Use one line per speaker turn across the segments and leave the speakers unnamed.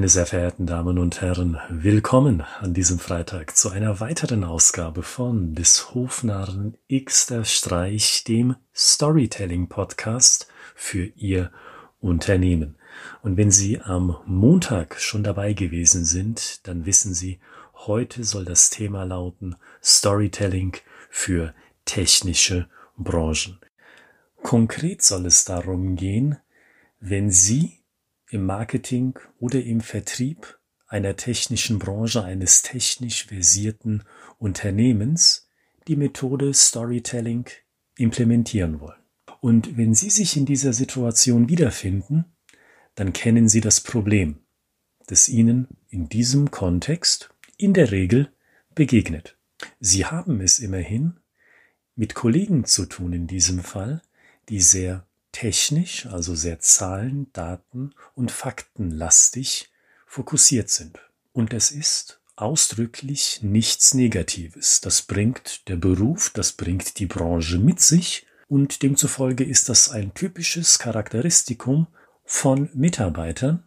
Meine sehr verehrten Damen und Herren, willkommen an diesem Freitag zu einer weiteren Ausgabe von des Hofnarren X der Streich, dem Storytelling Podcast für Ihr Unternehmen. Und wenn Sie am Montag schon dabei gewesen sind, dann wissen Sie, heute soll das Thema lauten Storytelling für technische Branchen. Konkret soll es darum gehen, wenn Sie im Marketing oder im Vertrieb einer technischen Branche eines technisch versierten Unternehmens die Methode Storytelling implementieren wollen. Und wenn Sie sich in dieser Situation wiederfinden, dann kennen Sie das Problem, das Ihnen in diesem Kontext in der Regel begegnet. Sie haben es immerhin mit Kollegen zu tun in diesem Fall, die sehr technisch, also sehr zahlen-, daten- und faktenlastig fokussiert sind. Und es ist ausdrücklich nichts Negatives. Das bringt der Beruf, das bringt die Branche mit sich und demzufolge ist das ein typisches Charakteristikum von Mitarbeitern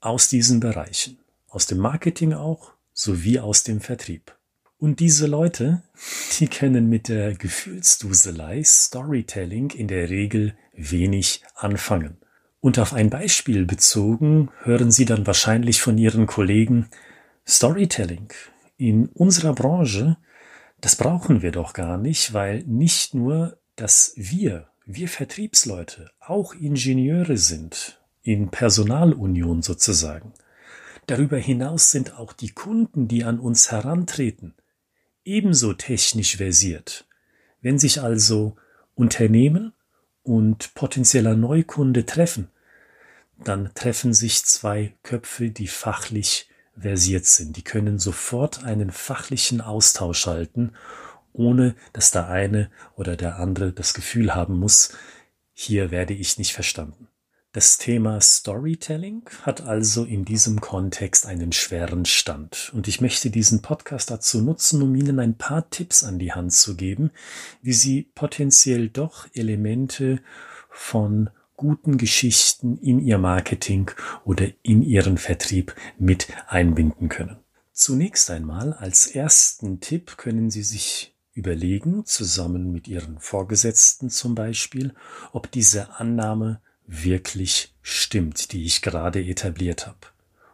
aus diesen Bereichen, aus dem Marketing auch sowie aus dem Vertrieb. Und diese Leute, die können mit der Gefühlsduselei Storytelling in der Regel wenig anfangen. Und auf ein Beispiel bezogen hören Sie dann wahrscheinlich von Ihren Kollegen Storytelling in unserer Branche, das brauchen wir doch gar nicht, weil nicht nur, dass wir, wir Vertriebsleute, auch Ingenieure sind, in Personalunion sozusagen. Darüber hinaus sind auch die Kunden, die an uns herantreten, ebenso technisch versiert. Wenn sich also Unternehmen und potenzieller Neukunde treffen, dann treffen sich zwei Köpfe, die fachlich versiert sind. Die können sofort einen fachlichen Austausch halten, ohne dass der eine oder der andere das Gefühl haben muss, hier werde ich nicht verstanden. Das Thema Storytelling hat also in diesem Kontext einen schweren Stand. Und ich möchte diesen Podcast dazu nutzen, um Ihnen ein paar Tipps an die Hand zu geben, wie Sie potenziell doch Elemente von guten Geschichten in Ihr Marketing oder in Ihren Vertrieb mit einbinden können. Zunächst einmal als ersten Tipp können Sie sich überlegen, zusammen mit Ihren Vorgesetzten zum Beispiel, ob diese Annahme wirklich stimmt, die ich gerade etabliert habe.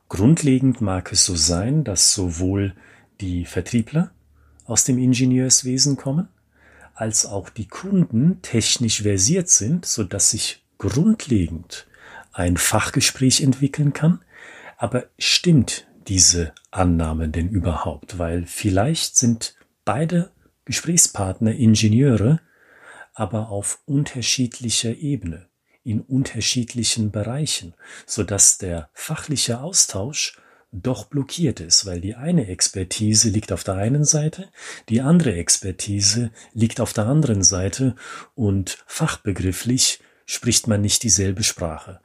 Grundlegend mag es so sein, dass sowohl die Vertriebler aus dem Ingenieurswesen kommen, als auch die Kunden technisch versiert sind, so dass sich grundlegend ein Fachgespräch entwickeln kann. Aber stimmt diese Annahme denn überhaupt? Weil vielleicht sind beide Gesprächspartner Ingenieure, aber auf unterschiedlicher Ebene in unterschiedlichen Bereichen, so dass der fachliche Austausch doch blockiert ist, weil die eine Expertise liegt auf der einen Seite, die andere Expertise liegt auf der anderen Seite und fachbegrifflich spricht man nicht dieselbe Sprache.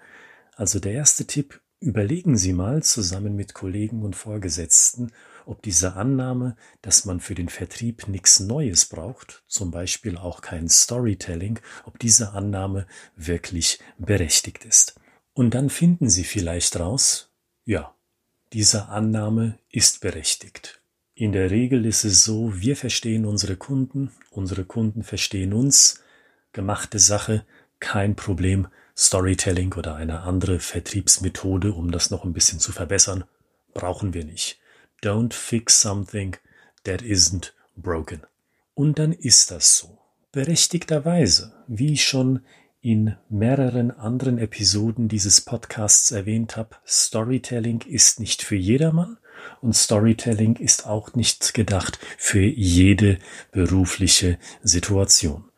Also der erste Tipp, überlegen Sie mal zusammen mit Kollegen und Vorgesetzten, ob diese Annahme, dass man für den Vertrieb nichts Neues braucht, zum Beispiel auch kein Storytelling, ob diese Annahme wirklich berechtigt ist. Und dann finden Sie vielleicht raus, ja, diese Annahme ist berechtigt. In der Regel ist es so, wir verstehen unsere Kunden, unsere Kunden verstehen uns, gemachte Sache, kein Problem, Storytelling oder eine andere Vertriebsmethode, um das noch ein bisschen zu verbessern, brauchen wir nicht. Don't fix something that isn't broken. Und dann ist das so. Berechtigterweise, wie ich schon in mehreren anderen Episoden dieses Podcasts erwähnt habe, Storytelling ist nicht für jedermann und Storytelling ist auch nicht gedacht für jede berufliche Situation.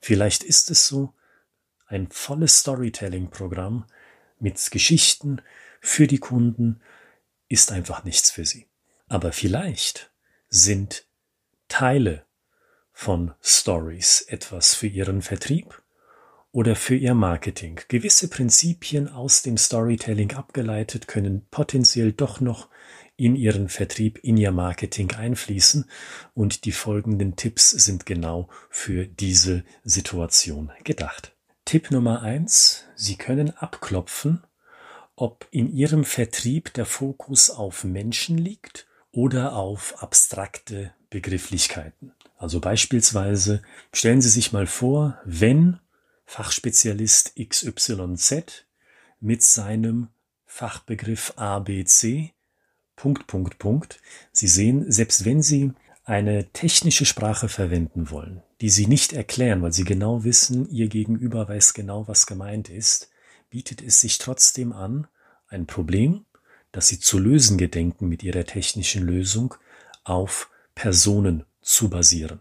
Vielleicht ist es so, ein volles Storytelling-Programm mit Geschichten für die Kunden ist einfach nichts für sie. Aber vielleicht sind Teile von Stories etwas für Ihren Vertrieb oder für Ihr Marketing. Gewisse Prinzipien aus dem Storytelling abgeleitet können potenziell doch noch in Ihren Vertrieb, in Ihr Marketing einfließen und die folgenden Tipps sind genau für diese Situation gedacht. Tipp Nummer eins: Sie können abklopfen, ob in Ihrem Vertrieb der Fokus auf Menschen liegt oder auf abstrakte Begrifflichkeiten. Also beispielsweise stellen Sie sich mal vor, wenn Fachspezialist XYZ mit seinem Fachbegriff ABC Punkt, Punkt, Punkt. Sie sehen, selbst wenn Sie eine technische Sprache verwenden wollen, die Sie nicht erklären, weil Sie genau wissen, Ihr Gegenüber weiß genau, was gemeint ist, bietet es sich trotzdem an, ein Problem, das Sie zu lösen gedenken mit Ihrer technischen Lösung, auf Personen zu basieren.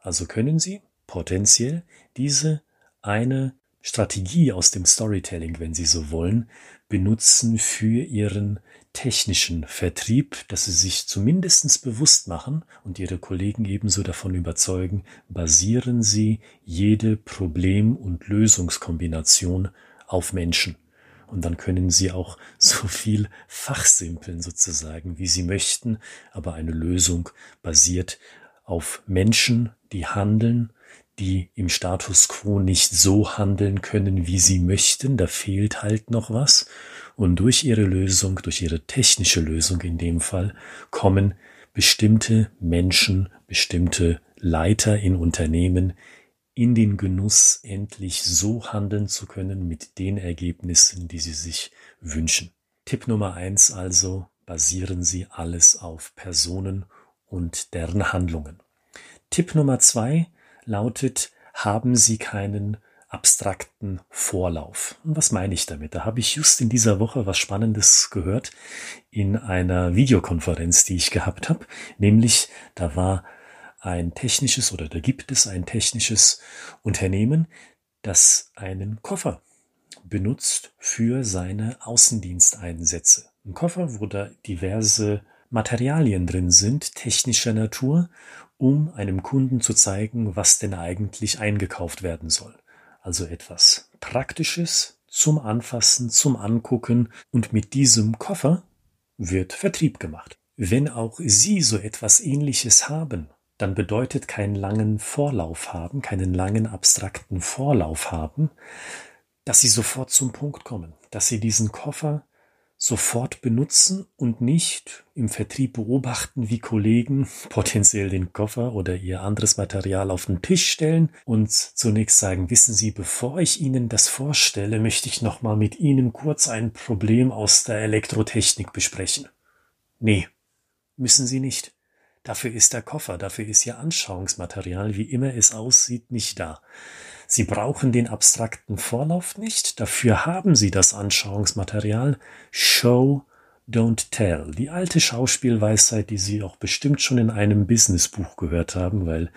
Also können Sie potenziell diese eine Strategie aus dem Storytelling, wenn Sie so wollen, benutzen für Ihren technischen Vertrieb, dass Sie sich zumindest bewusst machen und Ihre Kollegen ebenso davon überzeugen, basieren Sie jede Problem- und Lösungskombination auf Menschen. Und dann können Sie auch so viel fachsimpeln sozusagen, wie Sie möchten, aber eine Lösung basiert auf Menschen, die handeln, die im Status quo nicht so handeln können, wie sie möchten. Da fehlt halt noch was. Und durch ihre Lösung, durch ihre technische Lösung in dem Fall, kommen bestimmte Menschen, bestimmte Leiter in Unternehmen in den Genuss, endlich so handeln zu können mit den Ergebnissen, die sie sich wünschen. Tipp Nummer eins also, basieren Sie alles auf Personen und deren Handlungen. Tipp Nummer zwei lautet, haben Sie keinen abstrakten Vorlauf. Und was meine ich damit? Da habe ich just in dieser Woche was Spannendes gehört in einer Videokonferenz, die ich gehabt habe. Nämlich, da war ein technisches oder da gibt es ein technisches Unternehmen, das einen Koffer benutzt für seine Außendiensteinsätze. Ein Koffer, wo da diverse Materialien drin sind, technischer Natur, um einem Kunden zu zeigen, was denn eigentlich eingekauft werden soll. Also etwas Praktisches zum Anfassen, zum Angucken und mit diesem Koffer wird Vertrieb gemacht. Wenn auch Sie so etwas ähnliches haben dann bedeutet keinen langen Vorlauf haben, keinen langen abstrakten Vorlauf haben, dass sie sofort zum Punkt kommen, dass sie diesen Koffer sofort benutzen und nicht im Vertrieb beobachten, wie Kollegen potenziell den Koffer oder ihr anderes Material auf den Tisch stellen und zunächst sagen, wissen Sie, bevor ich Ihnen das vorstelle, möchte ich nochmal mit Ihnen kurz ein Problem aus der Elektrotechnik besprechen. Nee, müssen Sie nicht. Dafür ist der Koffer, dafür ist Ihr Anschauungsmaterial, wie immer es aussieht, nicht da. Sie brauchen den abstrakten Vorlauf nicht, dafür haben Sie das Anschauungsmaterial. Show, don't tell. Die alte Schauspielweisheit, die Sie auch bestimmt schon in einem Businessbuch gehört haben, weil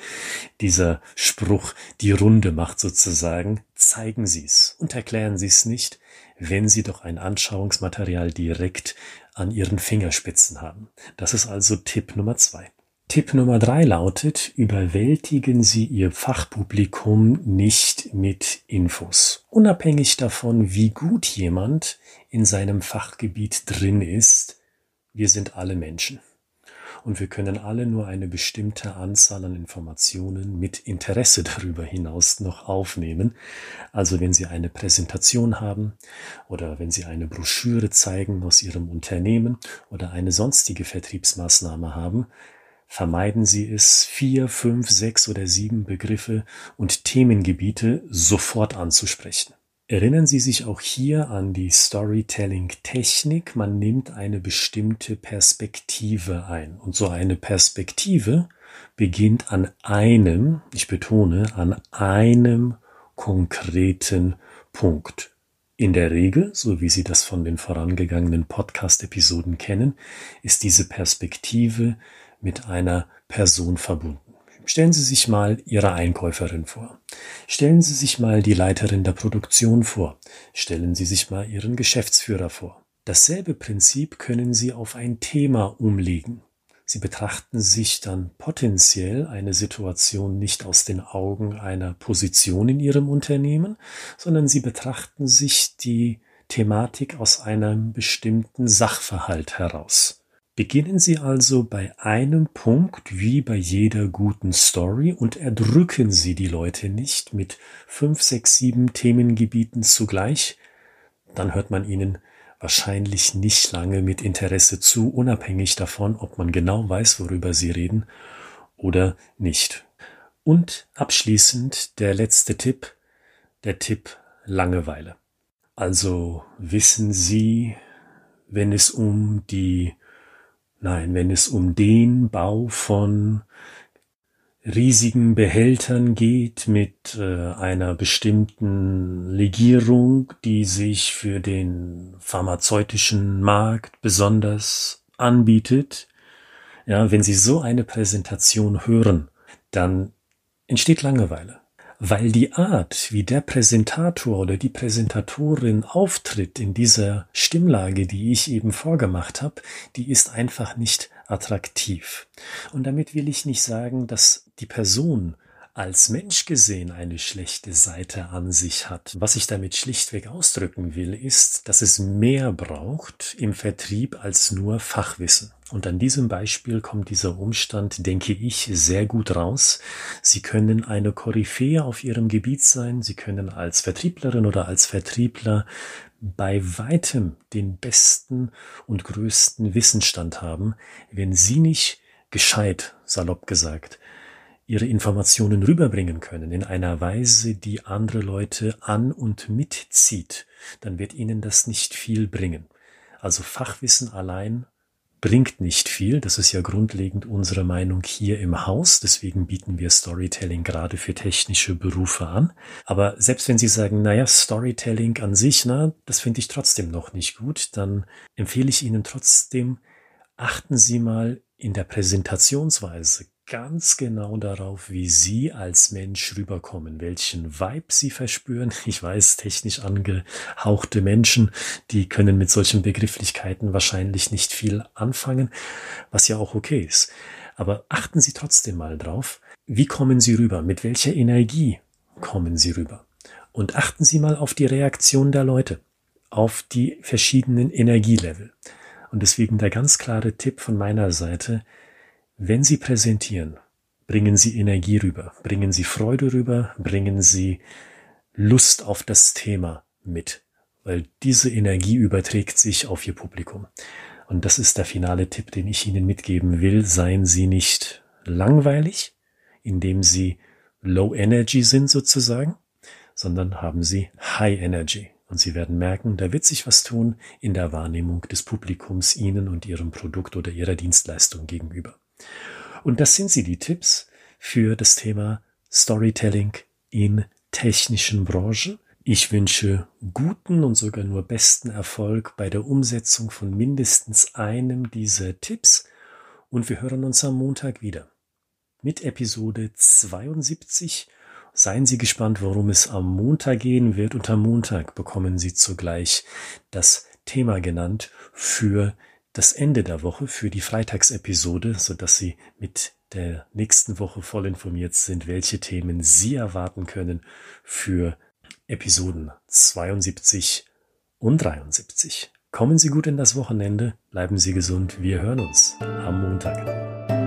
dieser Spruch die Runde macht sozusagen. Zeigen Sie es und erklären Sie es nicht, wenn Sie doch ein Anschauungsmaterial direkt an Ihren Fingerspitzen haben. Das ist also Tipp Nummer zwei. Tipp Nummer drei lautet, überwältigen Sie Ihr Fachpublikum nicht mit Infos. Unabhängig davon, wie gut jemand in seinem Fachgebiet drin ist, wir sind alle Menschen. Und wir können alle nur eine bestimmte Anzahl an Informationen mit Interesse darüber hinaus noch aufnehmen. Also wenn Sie eine Präsentation haben oder wenn Sie eine Broschüre zeigen aus Ihrem Unternehmen oder eine sonstige Vertriebsmaßnahme haben, vermeiden Sie es, vier, fünf, sechs oder sieben Begriffe und Themengebiete sofort anzusprechen. Erinnern Sie sich auch hier an die Storytelling-Technik. Man nimmt eine bestimmte Perspektive ein. Und so eine Perspektive beginnt an einem, ich betone, an einem konkreten Punkt. In der Regel, so wie Sie das von den vorangegangenen Podcast-Episoden kennen, ist diese Perspektive mit einer Person verbunden. Stellen Sie sich mal Ihre Einkäuferin vor. Stellen Sie sich mal die Leiterin der Produktion vor. Stellen Sie sich mal Ihren Geschäftsführer vor. Dasselbe Prinzip können Sie auf ein Thema umlegen. Sie betrachten sich dann potenziell eine Situation nicht aus den Augen einer Position in Ihrem Unternehmen, sondern Sie betrachten sich die Thematik aus einem bestimmten Sachverhalt heraus. Beginnen Sie also bei einem Punkt wie bei jeder guten Story und erdrücken Sie die Leute nicht mit fünf, sechs, sieben Themengebieten zugleich. Dann hört man ihnen wahrscheinlich nicht lange mit Interesse zu, unabhängig davon, ob man genau weiß, worüber sie reden oder nicht. Und abschließend der letzte Tipp, der Tipp Langeweile. Also wissen Sie, wenn es um die, nein, wenn es um den Bau von riesigen Behältern geht mit äh, einer bestimmten Legierung, die sich für den pharmazeutischen Markt besonders anbietet. Ja, wenn Sie so eine Präsentation hören, dann entsteht Langeweile weil die Art, wie der Präsentator oder die Präsentatorin auftritt in dieser Stimmlage, die ich eben vorgemacht habe, die ist einfach nicht attraktiv. Und damit will ich nicht sagen, dass die Person als Mensch gesehen eine schlechte Seite an sich hat. Was ich damit schlichtweg ausdrücken will, ist, dass es mehr braucht im Vertrieb als nur Fachwissen. Und an diesem Beispiel kommt dieser Umstand, denke ich, sehr gut raus. Sie können eine Koryphäe auf Ihrem Gebiet sein. Sie können als Vertrieblerin oder als Vertriebler bei weitem den besten und größten Wissensstand haben, wenn Sie nicht gescheit, salopp gesagt, ihre Informationen rüberbringen können in einer Weise, die andere Leute an und mitzieht, dann wird ihnen das nicht viel bringen. Also Fachwissen allein bringt nicht viel. Das ist ja grundlegend unsere Meinung hier im Haus. Deswegen bieten wir Storytelling gerade für technische Berufe an. Aber selbst wenn Sie sagen, naja, Storytelling an sich, na, das finde ich trotzdem noch nicht gut, dann empfehle ich Ihnen trotzdem, achten Sie mal in der Präsentationsweise ganz genau darauf, wie Sie als Mensch rüberkommen, welchen Vibe Sie verspüren. Ich weiß, technisch angehauchte Menschen, die können mit solchen Begrifflichkeiten wahrscheinlich nicht viel anfangen, was ja auch okay ist. Aber achten Sie trotzdem mal drauf, wie kommen Sie rüber, mit welcher Energie kommen Sie rüber. Und achten Sie mal auf die Reaktion der Leute, auf die verschiedenen Energielevel. Und deswegen der ganz klare Tipp von meiner Seite, wenn Sie präsentieren, bringen Sie Energie rüber, bringen Sie Freude rüber, bringen Sie Lust auf das Thema mit, weil diese Energie überträgt sich auf Ihr Publikum. Und das ist der finale Tipp, den ich Ihnen mitgeben will. Seien Sie nicht langweilig, indem Sie Low Energy sind sozusagen, sondern haben Sie High Energy. Und Sie werden merken, da wird sich was tun in der Wahrnehmung des Publikums Ihnen und Ihrem Produkt oder Ihrer Dienstleistung gegenüber. Und das sind sie, die Tipps für das Thema Storytelling in technischen Branchen. Ich wünsche guten und sogar nur besten Erfolg bei der Umsetzung von mindestens einem dieser Tipps und wir hören uns am Montag wieder mit Episode 72. Seien Sie gespannt, worum es am Montag gehen wird und am Montag bekommen Sie zugleich das Thema genannt für das Ende der Woche für die Freitagsepisode, so dass Sie mit der nächsten Woche voll informiert sind, welche Themen Sie erwarten können für Episoden 72 und 73. Kommen Sie gut in das Wochenende, bleiben Sie gesund, wir hören uns am Montag.